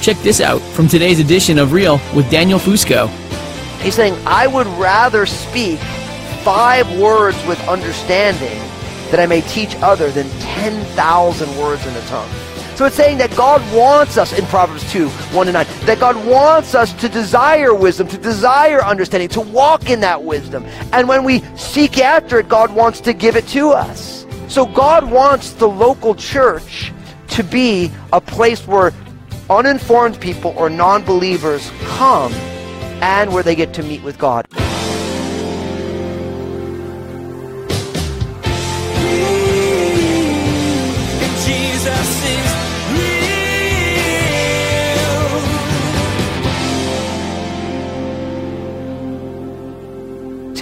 Check this out from today's edition of Real with Daniel Fusco. He's saying, I would rather speak five words with understanding that I may teach other than 10,000 words in a tongue. So it's saying that God wants us in Proverbs 2, 1 to 9, that God wants us to desire wisdom, to desire understanding, to walk in that wisdom. And when we seek after it, God wants to give it to us. So God wants the local church to be a place where uninformed people or non believers come and where they get to meet with God.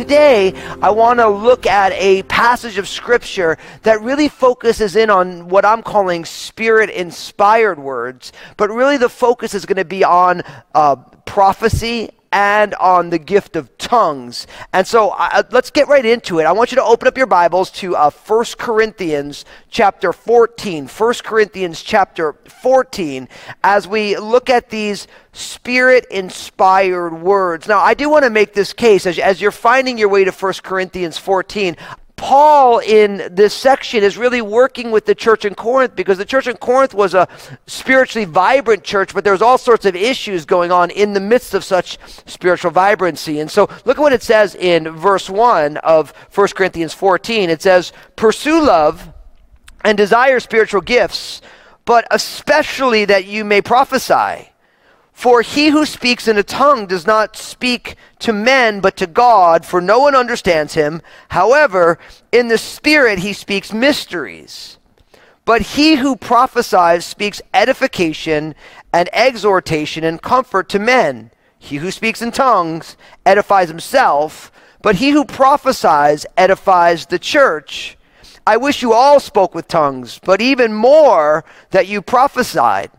Today, I want to look at a passage of Scripture that really focuses in on what I'm calling spirit inspired words, but really the focus is going to be on uh, prophecy and on the gift of tongues. And so let's get right into it. I want you to open up your Bibles to uh, 1 Corinthians chapter 14. 1 Corinthians chapter 14 as we look at these spirit inspired words. Now, I do want to make this case as, as you're finding your way to 1 Corinthians 14. Paul in this section is really working with the church in Corinth because the church in Corinth was a spiritually vibrant church, but there was all sorts of issues going on in the midst of such spiritual vibrancy. And so look at what it says in verse 1 of 1 Corinthians 14. It says, Pursue love and desire spiritual gifts, but especially that you may prophesy. For he who speaks in a tongue does not speak to men, but to God, for no one understands him. However, in the Spirit he speaks mysteries. But he who prophesies speaks edification and exhortation and comfort to men. He who speaks in tongues edifies himself, but he who prophesies edifies the church. I wish you all spoke with tongues, but even more that you prophesied.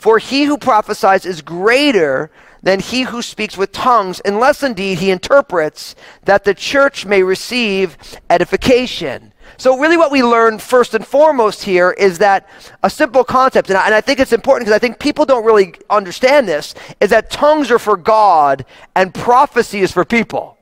For he who prophesies is greater than he who speaks with tongues, unless indeed he interprets, that the church may receive edification. So, really, what we learn first and foremost here is that a simple concept, and I, and I think it's important because I think people don't really understand this, is that tongues are for God and prophecy is for people.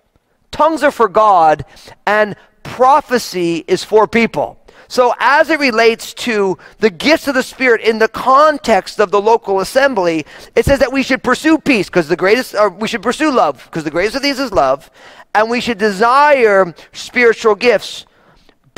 Tongues are for God and prophecy is for people. So, as it relates to the gifts of the Spirit in the context of the local assembly, it says that we should pursue peace because the greatest, or we should pursue love because the greatest of these is love, and we should desire spiritual gifts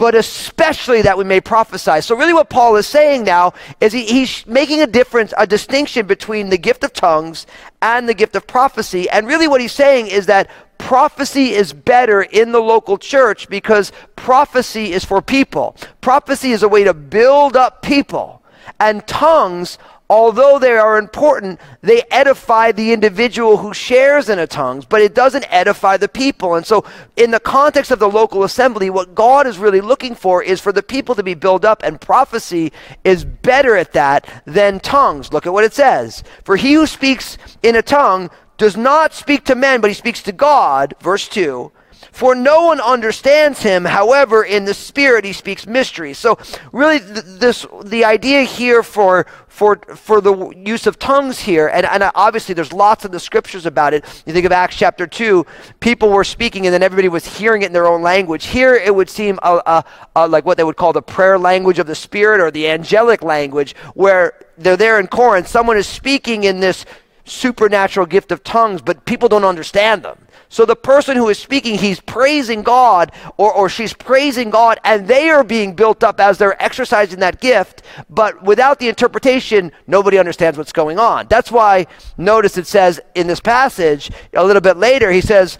but especially that we may prophesy. So, really, what Paul is saying now is he, he's making a difference, a distinction between the gift of tongues and the gift of prophecy. And really, what he's saying is that prophecy is better in the local church because prophecy is for people. Prophecy is a way to build up people, and tongues although they are important, they edify the individual who shares in a tongues, but it doesn't edify the people. And so, in the context of the local assembly, what God is really looking for is for the people to be built up, and prophecy is better at that than tongues. Look at what it says. For he who speaks in a tongue does not speak to men, but he speaks to God, verse 2 for no one understands him. However, in the spirit he speaks mysteries. So really th- this the idea here for for for the use of tongues here, and, and uh, obviously there's lots of the scriptures about it. You think of Acts chapter 2, people were speaking and then everybody was hearing it in their own language. Here it would seem a, a, a, like what they would call the prayer language of the spirit or the angelic language, where they're there in Corinth, someone is speaking in this supernatural gift of tongues, but people don't understand them. So the person who is speaking, he's praising God or, or she's praising God, and they are being built up as they're exercising that gift. But without the interpretation, nobody understands what's going on. That's why, notice it says in this passage, a little bit later, he says,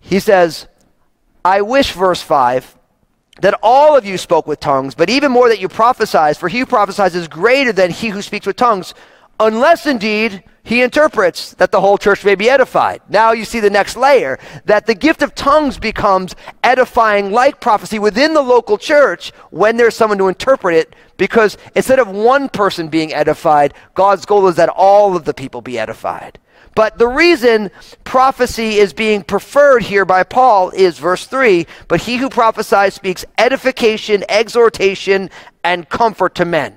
he says, I wish, verse 5, that all of you spoke with tongues, but even more that you prophesied, for he who prophesies is greater than he who speaks with tongues unless indeed he interprets that the whole church may be edified. Now you see the next layer that the gift of tongues becomes edifying like prophecy within the local church when there's someone to interpret it because instead of one person being edified, God's goal is that all of the people be edified. But the reason prophecy is being preferred here by Paul is verse 3 But he who prophesies speaks edification, exhortation, and comfort to men.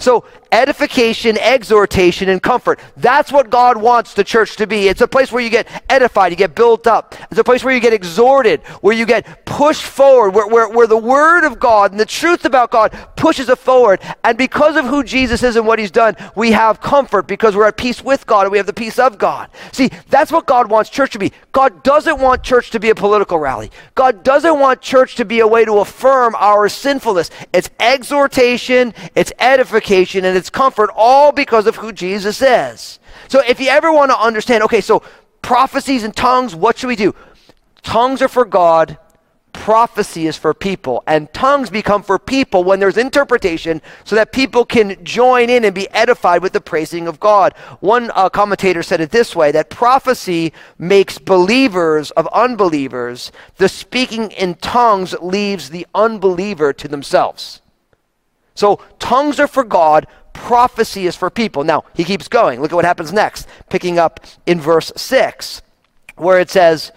So, edification, exhortation, and comfort. That's what God wants the church to be. It's a place where you get edified, you get built up. It's a place where you get exhorted, where you get pushed forward, where, where, where the Word of God and the truth about God pushes us forward. And because of who Jesus is and what He's done, we have comfort because we're at peace with God and we have the peace of God. See, that's what God wants church to be. God doesn't want church to be a political rally, God doesn't want church to be a way to affirm our sinfulness. It's exhortation, it's edification, and it's comfort, all because of who Jesus is. So if you ever want to understand, okay, so prophecies and tongues, what should we do? Tongues are for God, prophecy is for people, and tongues become for people when there's interpretation so that people can join in and be edified with the praising of God. One uh, commentator said it this way that prophecy makes believers of unbelievers, the speaking in tongues leaves the unbeliever to themselves. So tongues are for God, prophecy is for people. Now, he keeps going. Look at what happens next, picking up in verse 6, where it says,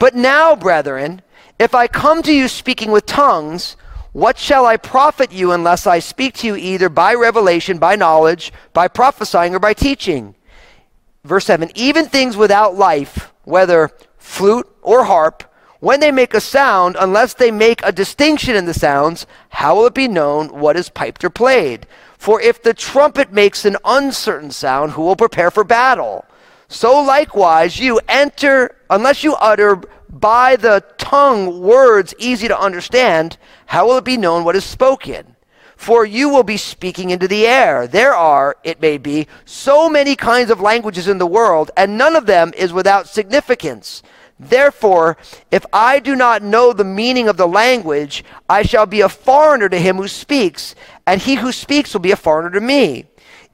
But now, brethren, if I come to you speaking with tongues, what shall I profit you unless I speak to you either by revelation, by knowledge, by prophesying, or by teaching? Verse 7 Even things without life, whether flute or harp, when they make a sound, unless they make a distinction in the sounds, how will it be known what is piped or played? For if the trumpet makes an uncertain sound, who will prepare for battle? So likewise, you enter, unless you utter by the tongue words easy to understand, how will it be known what is spoken? For you will be speaking into the air. There are, it may be, so many kinds of languages in the world, and none of them is without significance. Therefore, if I do not know the meaning of the language, I shall be a foreigner to him who speaks, and he who speaks will be a foreigner to me.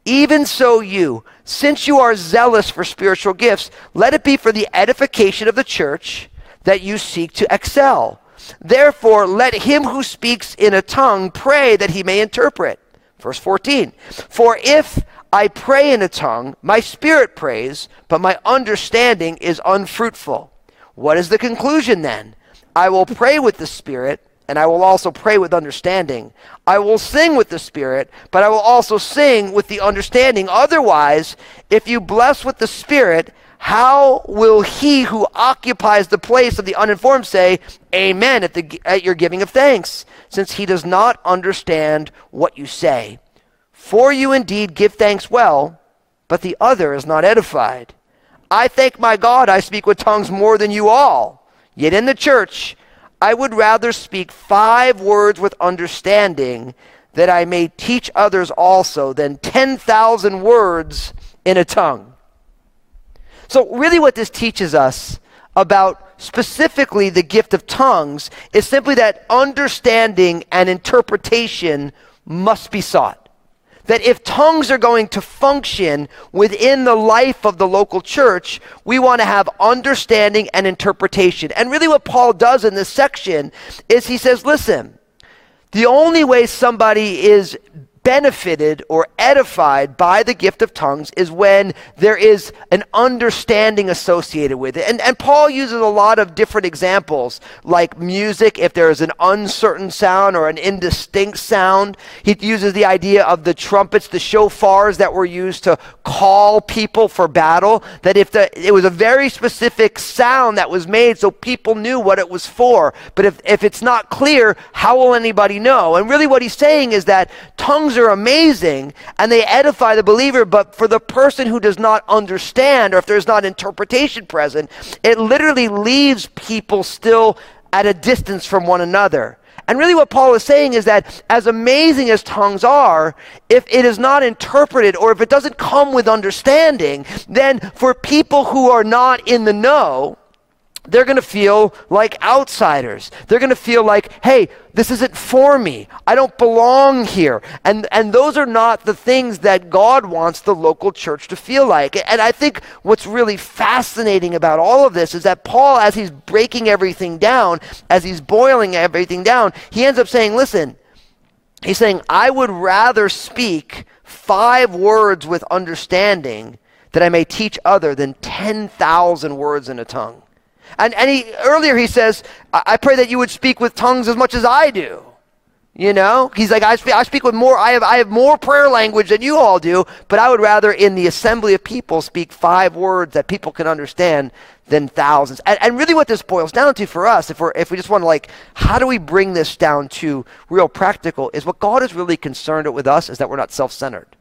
Even so, you, since you are zealous for spiritual gifts, let it be for the edification of the church that you seek to excel. Therefore, let him who speaks in a tongue pray that he may interpret. Verse 14 For if I pray in a tongue, my spirit prays, but my understanding is unfruitful. What is the conclusion then? I will pray with the Spirit, and I will also pray with understanding. I will sing with the Spirit, but I will also sing with the understanding. Otherwise, if you bless with the Spirit, how will he who occupies the place of the uninformed say, Amen, at, the, at your giving of thanks, since he does not understand what you say? For you indeed give thanks well, but the other is not edified. I thank my God I speak with tongues more than you all. Yet in the church, I would rather speak five words with understanding that I may teach others also than 10,000 words in a tongue. So, really, what this teaches us about specifically the gift of tongues is simply that understanding and interpretation must be sought that if tongues are going to function within the life of the local church, we want to have understanding and interpretation. And really, what Paul does in this section is he says, listen, the only way somebody is benefited or edified by the gift of tongues is when there is an understanding associated with it. And, and Paul uses a lot of different examples, like music, if there is an uncertain sound or an indistinct sound. He uses the idea of the trumpets, the shofars that were used to call people for battle, that if the, it was a very specific sound that was made so people knew what it was for. But if, if it's not clear, how will anybody know? And really what he's saying is that tongues tongues are amazing and they edify the believer, but for the person who does not understand or if there's not interpretation present, it literally leaves people still at a distance from one another. And really, what Paul is saying is that as amazing as tongues are, if it is not interpreted or if it doesn't come with understanding, then for people who are not in the know, they're going to feel like outsiders. They're going to feel like, hey, this isn't for me. I don't belong here. And, and those are not the things that God wants the local church to feel like. And I think what's really fascinating about all of this is that Paul, as he's breaking everything down, as he's boiling everything down, he ends up saying, listen, he's saying, I would rather speak five words with understanding that I may teach other than 10,000 words in a tongue. And, and he, earlier he says, I, I pray that you would speak with tongues as much as I do. You know, he's like, I speak, I speak with more, I have, I have more prayer language than you all do, but I would rather in the assembly of people speak five words that people can understand than thousands. And, and really what this boils down to for us, if, we're, if we just want to like, how do we bring this down to real practical, is what God is really concerned with us is that we're not self-centered.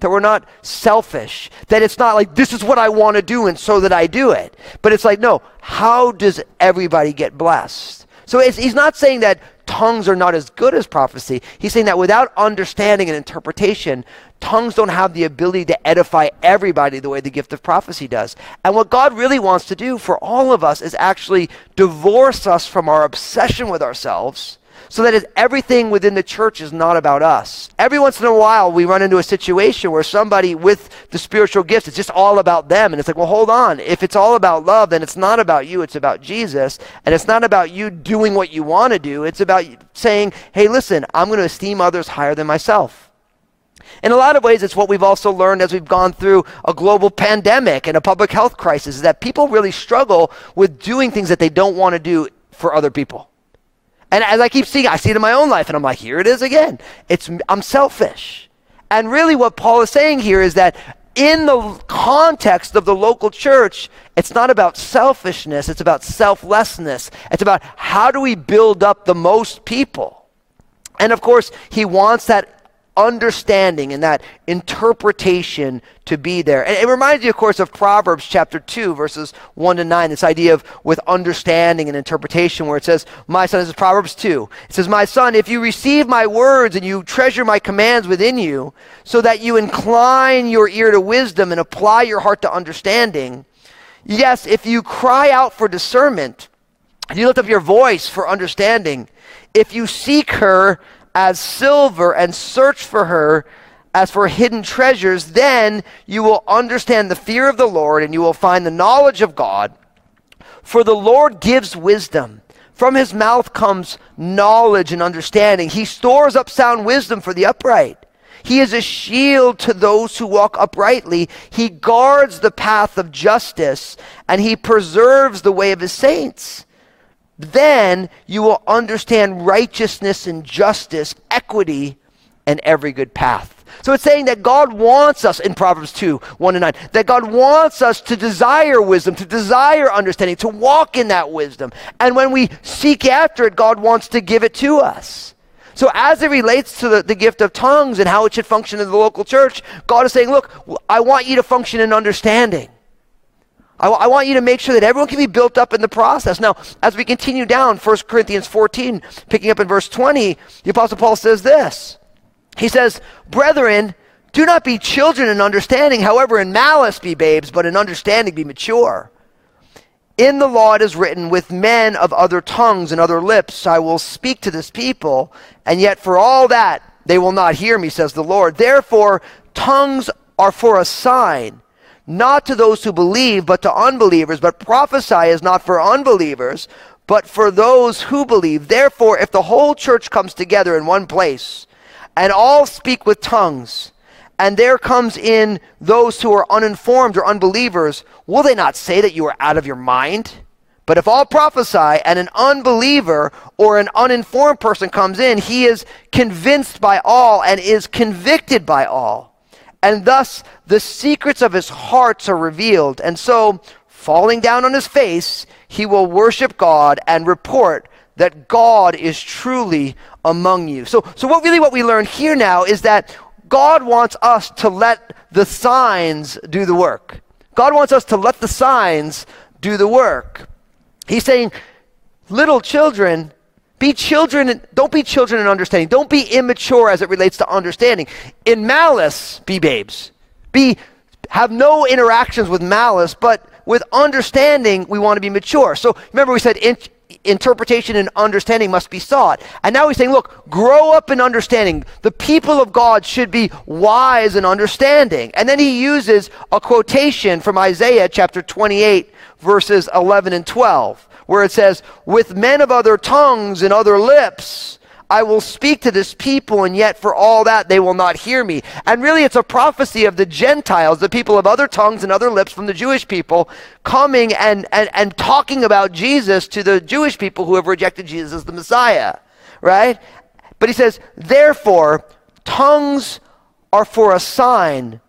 That we're not selfish. That it's not like, this is what I want to do and so that I do it. But it's like, no, how does everybody get blessed? So he's not saying that tongues are not as good as prophecy. He's saying that without understanding and interpretation, tongues don't have the ability to edify everybody the way the gift of prophecy does. And what God really wants to do for all of us is actually divorce us from our obsession with ourselves so that everything within the church is not about us. Every once in a while, we run into a situation where somebody with the spiritual gifts, it's just all about them. And it's like, well, hold on. If it's all about love, then it's not about you, it's about Jesus. And it's not about you doing what you want to do. It's about saying, hey, listen, I'm going to esteem others higher than myself. In a lot of ways, it's what we've also learned as we've gone through a global pandemic and a public health crisis, is that people really struggle with doing things that they don't want to do for other people. And as I keep seeing, I see it in my own life, and I'm like, here it is again. It's I'm selfish. And really, what Paul is saying here is that in the context of the local church, it's not about selfishness, it's about selflessness. It's about how do we build up the most people. And of course, he wants that understanding and that interpretation to be there. And it reminds you, of course, of Proverbs chapter 2, verses 1 to 9, this idea of with understanding and interpretation, where it says, My son, this is Proverbs 2. It says, My son, if you receive my words and you treasure my commands within you, so that you incline your ear to wisdom and apply your heart to understanding, yes, if you cry out for discernment, if you lift up your voice for understanding, if you seek her as silver and search for her as for hidden treasures, then you will understand the fear of the Lord and you will find the knowledge of God. For the Lord gives wisdom. From his mouth comes knowledge and understanding. He stores up sound wisdom for the upright. He is a shield to those who walk uprightly. He guards the path of justice and he preserves the way of his saints then you will understand righteousness and justice, equity, and every good path. So it's saying that God wants us in Proverbs 2 1 and 9, that God wants us to desire wisdom, to desire understanding, to walk in that wisdom. And when we seek after it, God wants to give it to us. So, as it relates to the, the gift of tongues and how it should function in the local church, God is saying, Look, I want you to function in understanding. I, I want you to make sure that everyone can be built up in the process. Now, as we continue down, 1 Corinthians 14, picking up in verse 20, the Apostle Paul says this. He says, Brethren, do not be children in understanding, however, in malice be babes, but in understanding be mature. In the law it is written, With men of other tongues and other lips I will speak to this people, and yet for all that they will not hear me, says the Lord. Therefore, tongues are for a sign not to those who believe, but to unbelievers. But prophesy is not for unbelievers, but for those who believe. Therefore, if the whole church comes together in one place, and all speak with tongues, and there comes in those who are uninformed or unbelievers, will they not say that you are out of your mind? But if all prophesy and an unbeliever or an uninformed person comes in, he is convinced by all and is convicted by all and thus the secrets of his hearts are revealed. And so, falling down on his face, he will worship God and report that God is truly among you. So, so what really what we learn here now is that God wants us to let the signs do the work. God wants us to let the signs do the work. He's saying, little children, be children, don't be children in understanding. Don't be immature as it relates to understanding. In malice, be babes. Be have no interactions with malice, but with understanding, we want to be mature. So remember, we said in, interpretation and understanding must be sought. And now he's saying, look, grow up in understanding. The people of God should be wise and understanding. And then he uses a quotation from Isaiah chapter 28, verses 11 and 12 where it says, With men of other tongues and other lips, I will speak to this people, and yet for all that they will not hear me. And really, it's a prophecy of the Gentiles, the people of other tongues and other lips from the Jewish people, coming and, and, and talking about Jesus to the Jewish people who have rejected Jesus as the Messiah, right? But he says, therefore, tongues are for a sign,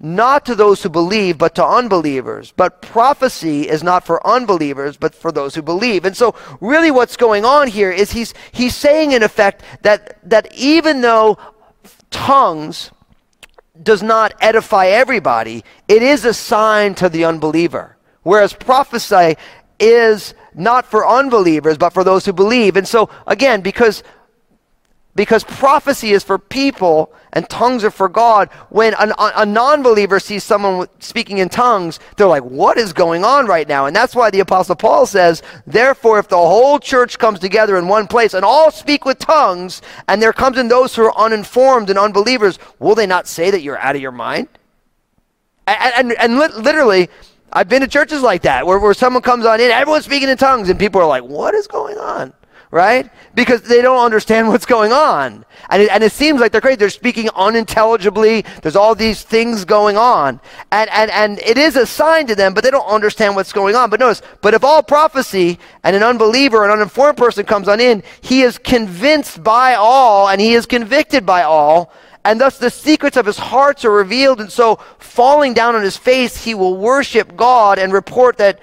not to those who believe, but to unbelievers. But prophecy is not for unbelievers, but for those who believe. And so, really, what's going on here is he's, he's saying, in effect, that, that even though tongues does not edify everybody, it is a sign to the unbeliever. Whereas prophecy is not for unbelievers, but for those who believe. And so, again, because because prophecy is for people and tongues are for God. When a, a non believer sees someone speaking in tongues, they're like, What is going on right now? And that's why the Apostle Paul says, Therefore, if the whole church comes together in one place and all speak with tongues, and there comes in those who are uninformed and unbelievers, will they not say that you're out of your mind? And, and, and literally, I've been to churches like that where, where someone comes on in, everyone's speaking in tongues, and people are like, What is going on? Right? Because they don't understand what's going on. And it, and it seems like they're crazy. They're speaking unintelligibly. There's all these things going on. And, and, and it is a sign to them, but they don't understand what's going on. But notice, but if all prophecy and an unbeliever, an uninformed person comes on in, he is convinced by all and he is convicted by all. And thus the secrets of his hearts are revealed. And so, falling down on his face, he will worship God and report that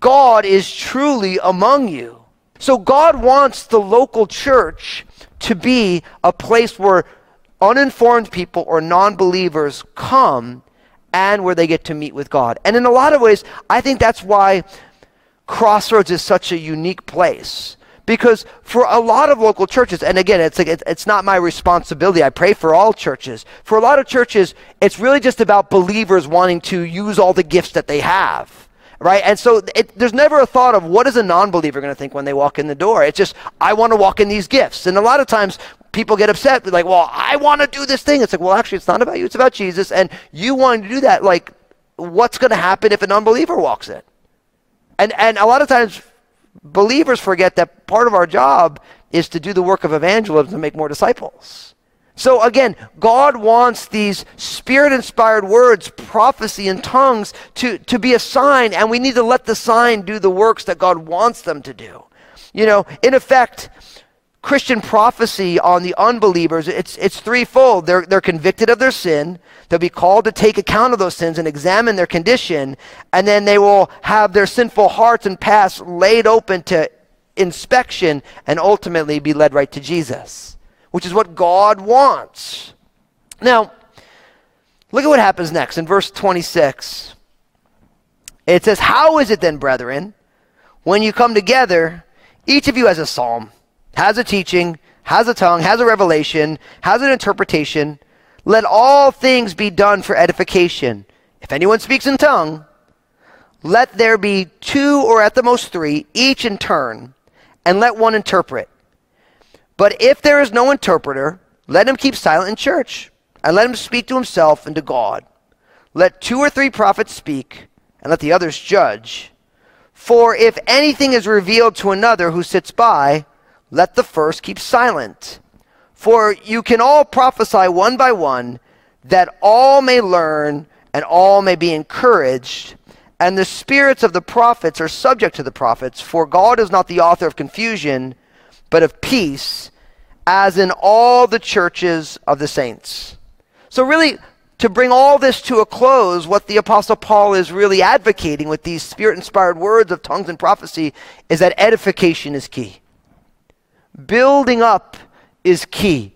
God is truly among you. So God wants the local church to be a place where uninformed people or non believers come and where they get to meet with God. And in a lot of ways, I think that's why Crossroads is such a unique place. Because for a lot of local churches, and again, it's like it's not my responsibility. I pray for all churches. For a lot of churches, it's really just about believers wanting to use all the gifts that they have right? And so it, there's never a thought of what is a non-believer going to think when they walk in the door. It's just I want to walk in these gifts, and a lot of times people get upset, like, well, I want to do this thing. It's like, well, actually, it's not about you; it's about Jesus, and you wanting to do that. Like, what's going to happen if an unbeliever walks in? And and a lot of times, believers forget that part of our job is to do the work of evangelism to make more disciples. So again, God wants these spirit inspired words, prophecy, and tongues to, to be a sign, and we need to let the sign do the works that God wants them to do. You know, in effect, Christian prophecy on the unbelievers, it's, it's threefold. They're, they're convicted of their sin, they'll be called to take account of those sins and examine their condition, and then they will have their sinful hearts and past laid open to inspection and ultimately be led right to Jesus which is what God wants. Now, look at what happens next in verse 26. It says, How is it then, brethren, when you come together, each of you has a psalm, has a teaching, has a tongue, has a revelation, has an interpretation? Let all things be done for edification. If anyone speaks in tongue, let there be two or at the most three, each in turn, and let one interpret. But if there is no interpreter, let him keep silent in church, and let him speak to himself and to God. Let two or three prophets speak, and let the others judge. For if anything is revealed to another who sits by, let the first keep silent. For you can all prophesy one by one, that all may learn and all may be encouraged. And the spirits of the prophets are subject to the prophets, for God is not the author of confusion but of peace, as in all the churches of the saints. So, really, to bring all this to a close, what the Apostle Paul is really advocating with these spirit inspired words of tongues and prophecy is that edification is key. Building up is key.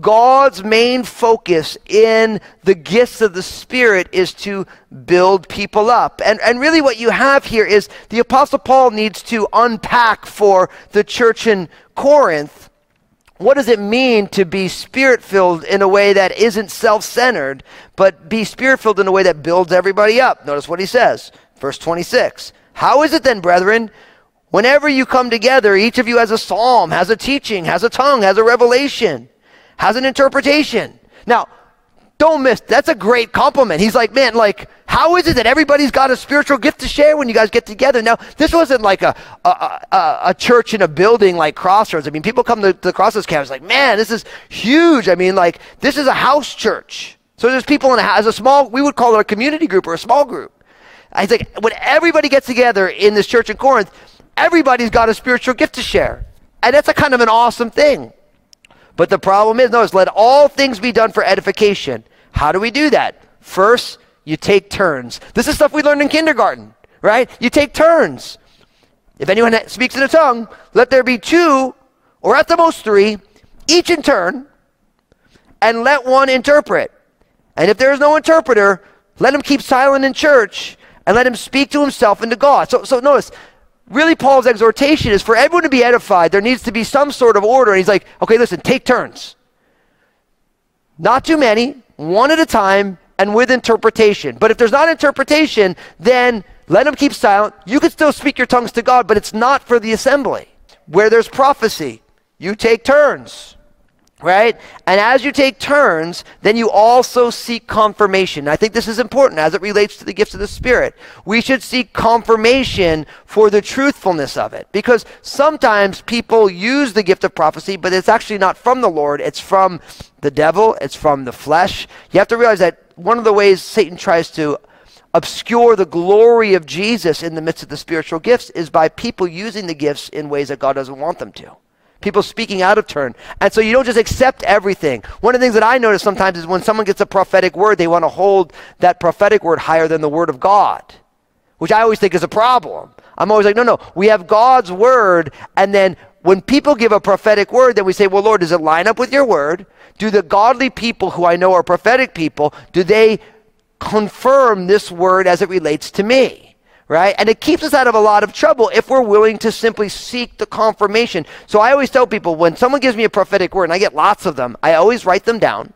God's main focus in the gifts of the Spirit is to build people up. And, and really, what you have here is the Apostle Paul needs to unpack for the church in Corinth what does it mean to be spirit filled in a way that isn't self centered, but be spirit filled in a way that builds everybody up? Notice what he says, verse 26. How is it then, brethren? Whenever you come together, each of you has a psalm, has a teaching, has a tongue, has a revelation has an interpretation. Now, don't miss, that's a great compliment. He's like, man, like, how is it that everybody's got a spiritual gift to share when you guys get together? Now, this wasn't like a, a, a, a church in a building like Crossroads. I mean, people come to the Crossroads campus like, man, this is huge. I mean, like, this is a house church. So there's people in a, as a small, we would call it a community group or a small group. I think when everybody gets together in this church in Corinth, everybody's got a spiritual gift to share. And that's a kind of an awesome thing. But the problem is, notice, let all things be done for edification. How do we do that? First, you take turns. This is stuff we learned in kindergarten, right? You take turns. If anyone speaks in a tongue, let there be two, or at the most three, each in turn, and let one interpret. And if there is no interpreter, let him keep silent in church and let him speak to himself and to God. So, so notice, really Paul's exhortation is for everyone to be edified, there needs to be some sort of order. And he's like, okay, listen, take turns. Not too many, one at a time, and with interpretation. But if there's not interpretation, then let them keep silent. You can still speak your tongues to God, but it's not for the assembly. Where there's prophecy, you take turns right? And as you take turns, then you also seek confirmation. I think this is important as it relates to the gifts of the Spirit. We should seek confirmation for the truthfulness of it because sometimes people use the gift of prophecy, but it's actually not from the Lord, it's from the devil, it's from the flesh. You have to realize that one of the ways Satan tries to obscure the glory of Jesus in the midst of the spiritual gifts is by people using the gifts in ways that God doesn't want them to people speaking out of turn. And so you don't just accept everything. One of the things that I notice sometimes is when someone gets a prophetic word, they want to hold that prophetic word higher than the word of God, which I always think is a problem. I'm always like, no, no, we have God's word. And then when people give a prophetic word, then we say, well, Lord, does it line up with your word? Do the godly people who I know are prophetic people, do they confirm this word as it relates to me? Right? And it keeps us out of a lot of trouble if we're willing to simply seek the confirmation. So I always tell people when someone gives me a prophetic word, and I get lots of them, I always write them down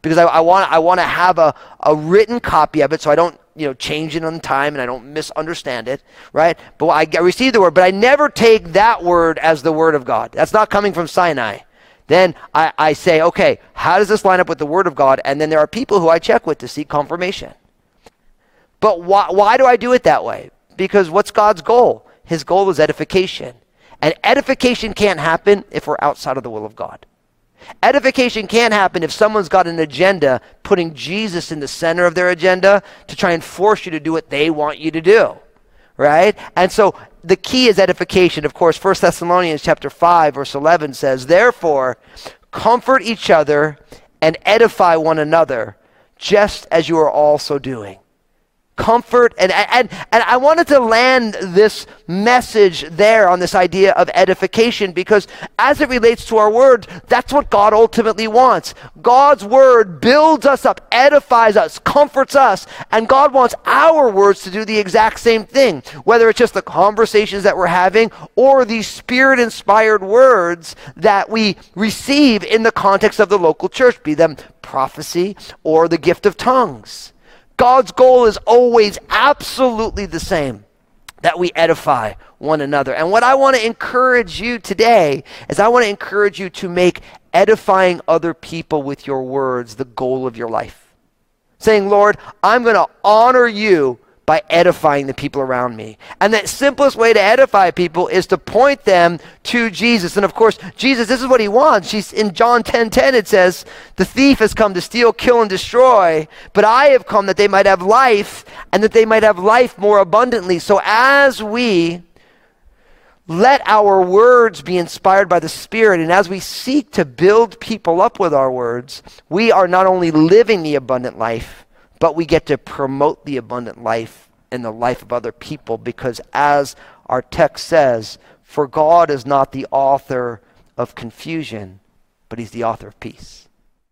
because I, I want I want to have a, a written copy of it so I don't you know change it on time and I don't misunderstand it, right? But I, I receive the word, but I never take that word as the word of God. That's not coming from Sinai. Then I, I say, okay, how does this line up with the word of God? And then there are people who I check with to seek confirmation. But why, why do I do it that way? Because what's God's goal? His goal is edification. And edification can't happen if we're outside of the will of God. Edification can't happen if someone's got an agenda putting Jesus in the center of their agenda to try and force you to do what they want you to do. Right? And so the key is edification. Of course, 1 Thessalonians chapter 5 verse 11 says, "Therefore, comfort each other and edify one another, just as you are also doing." Comfort and, and and I wanted to land this message there on this idea of edification because as it relates to our word that's what God ultimately wants. God's word builds us up edifies us comforts us and God wants our words to do the exact same thing whether it's just the conversations that we're having or the spirit inspired words that we receive in the context of the local church be them prophecy or the gift of tongues God's goal is always absolutely the same that we edify one another. And what I want to encourage you today is I want to encourage you to make edifying other people with your words the goal of your life. Saying, Lord, I'm going to honor you by edifying the people around me. And the simplest way to edify people is to point them to Jesus. And of course, Jesus, this is what he wants. She's, in John 10 10, it says, The thief has come to steal, kill, and destroy, but I have come that they might have life and that they might have life more abundantly. So as we let our words be inspired by the Spirit. And as we seek to build people up with our words, we are not only living the abundant life, but we get to promote the abundant life in the life of other people because, as our text says, for God is not the author of confusion, but He's the author of peace.